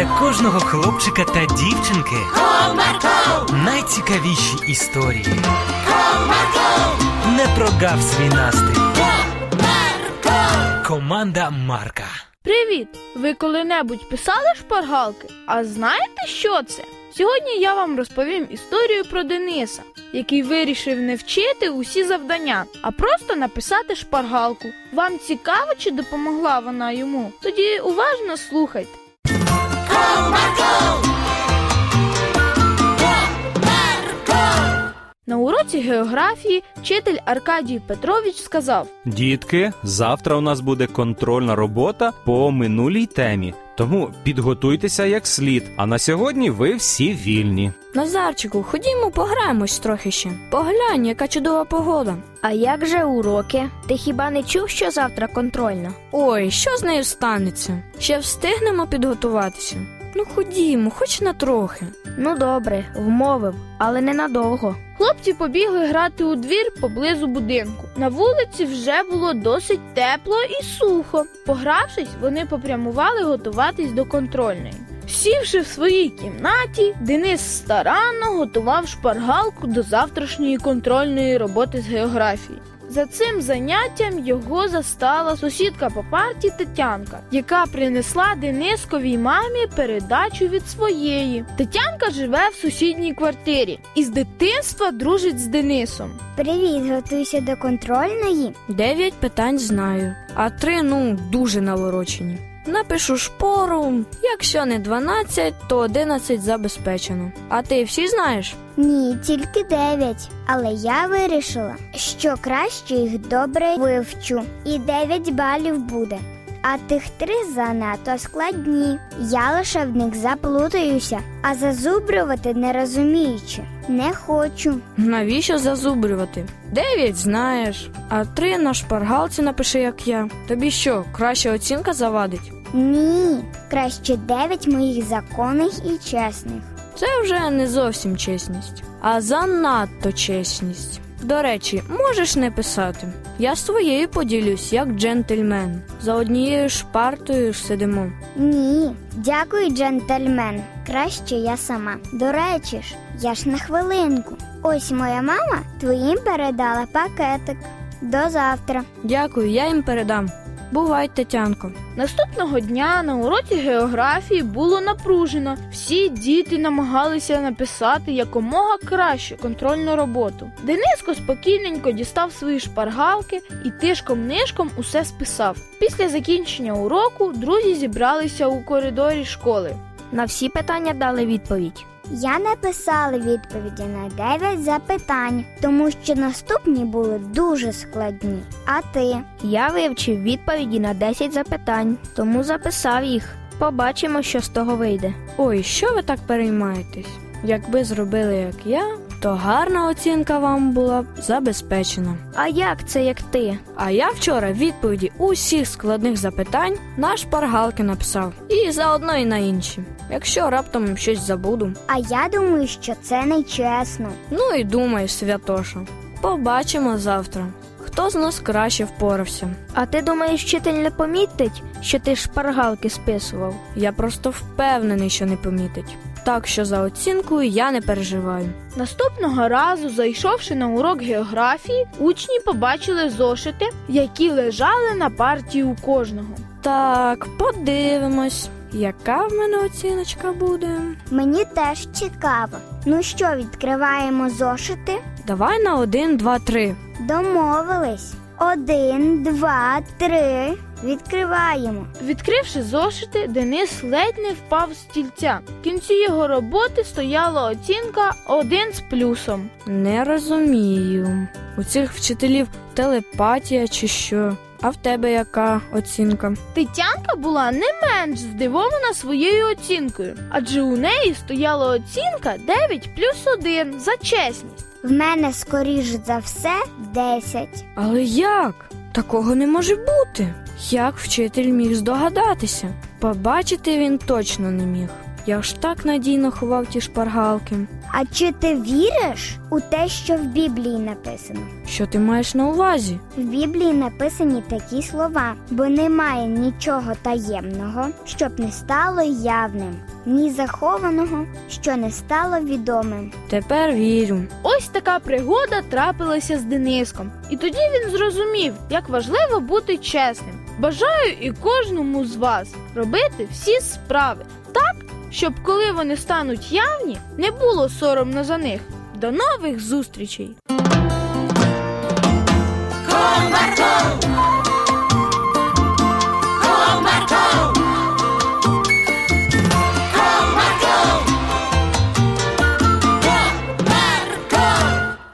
для кожного хлопчика та дівчинки Comarco, найцікавіші історії. Comarco, Не прогав свій настрій. Comarco. Команда Марка. Привіт! Ви коли-небудь писали шпаргалки? А знаєте, що це? Сьогодні я вам розповім історію про Дениса, який вирішив не вчити усі завдання, а просто написати шпаргалку. Вам цікаво, чи допомогла вона йому? Тоді уважно слухайте. На уроці географії вчитель Аркадій Петрович сказав: Дітки, завтра у нас буде контрольна робота по минулій темі. Тому підготуйтеся як слід. А на сьогодні ви всі вільні. Назарчику, ходімо пограємось трохи ще. Поглянь, яка чудова погода. А як же уроки? Ти хіба не чув, що завтра контрольна? Ой, що з нею станеться? Ще встигнемо підготуватися. Ну ходімо, хоч на трохи. Ну добре, вмовив, але ненадовго. Хлопці побігли грати у двір поблизу будинку. На вулиці вже було досить тепло і сухо. Погравшись, вони попрямували готуватись до контрольної. Сівши в своїй кімнаті, Денис старанно готував шпаргалку до завтрашньої контрольної роботи з географії. За цим заняттям його застала сусідка по парті Тетянка, яка принесла Денисковій мамі передачу від своєї. Тетянка живе в сусідній квартирі і з дитинства дружить з Денисом. Привіт, готуйся до контрольної. Дев'ять питань знаю, а три, ну, дуже наворочені. Напишу шпору, якщо не 12, то 11 забезпечено. А ти всі знаєш? Ні, тільки дев'ять. Але я вирішила, що краще їх добре вивчу, і дев'ять балів буде. А тих три занадто складні. Я лише в них заплутаюся, а зазубрювати не розуміючи. Не хочу. Навіщо зазубрювати? Дев'ять знаєш, а три на шпаргалці напиши, як я. Тобі що, краща оцінка завадить? Ні, краще дев'ять моїх законних і чесних. Це вже не зовсім чесність, а занадто чесність. До речі, можеш не писати. Я своєю поділюсь, як джентльмен. За однією ж партою ж сидимо. Ні, дякую, джентльмен. Краще я сама. До речі ж, я ж на хвилинку. Ось моя мама твоїм передала пакетик. До завтра. Дякую, я їм передам. Бувай, Тетянко. Наступного дня на уроці географії було напружено. Всі діти намагалися написати якомога краще контрольну роботу. Дениско спокійненько дістав свої шпаргалки і тишком-нишком усе списав. Після закінчення уроку друзі зібралися у коридорі школи. На всі питання дали відповідь. Я написала відповіді на 9 запитань, тому що наступні були дуже складні. А ти? Я вивчив відповіді на 10 запитань, тому записав їх. Побачимо, що з того вийде. Ой, що ви так переймаєтесь? Якби зробили, як я, то гарна оцінка вам була б забезпечена. А як це як ти? А я вчора відповіді усіх складних запитань на шпаргалки написав. І заодно і на інші. Якщо раптом щось забуду. А я думаю, що це нечесно. Ну і думай, святоша. Побачимо завтра. Хто з нас краще впорався? А ти думаєш, вчитель не помітить, що ти шпаргалки списував? Я просто впевнений, що не помітить. Так що за оцінкою я не переживаю. Наступного разу, зайшовши на урок географії, учні побачили зошити, які лежали на парті у кожного. Так, подивимось, яка в мене оціночка буде. Мені теж цікаво. Ну що, відкриваємо зошити? Давай на один, два, три. Домовились. Один, два, три. Відкриваємо. Відкривши зошити, Денис ледь не впав з стільця. В кінці його роботи стояла оцінка один з плюсом. Не розумію. У цих вчителів телепатія чи що. А в тебе яка оцінка? Тетянка була не менш здивована своєю оцінкою, адже у неї стояла оцінка 9 плюс 1 за чесність. В мене, скоріш за все, 10. Але як? Такого не може бути. Як вчитель міг здогадатися? Побачити він точно не міг. Я ж так надійно ховав ті шпаргалки. А чи ти віриш у те, що в Біблії написано? Що ти маєш на увазі? В Біблії написані такі слова, бо немає нічого таємного, щоб не стало явним, ні захованого, що не стало відомим. Тепер вірю. Ось така пригода трапилася з Дениском, і тоді він зрозумів, як важливо бути чесним. Бажаю і кожному з вас робити всі справи так, щоб коли вони стануть явні, не було соромно за них. До нових зустрічей! Комарко,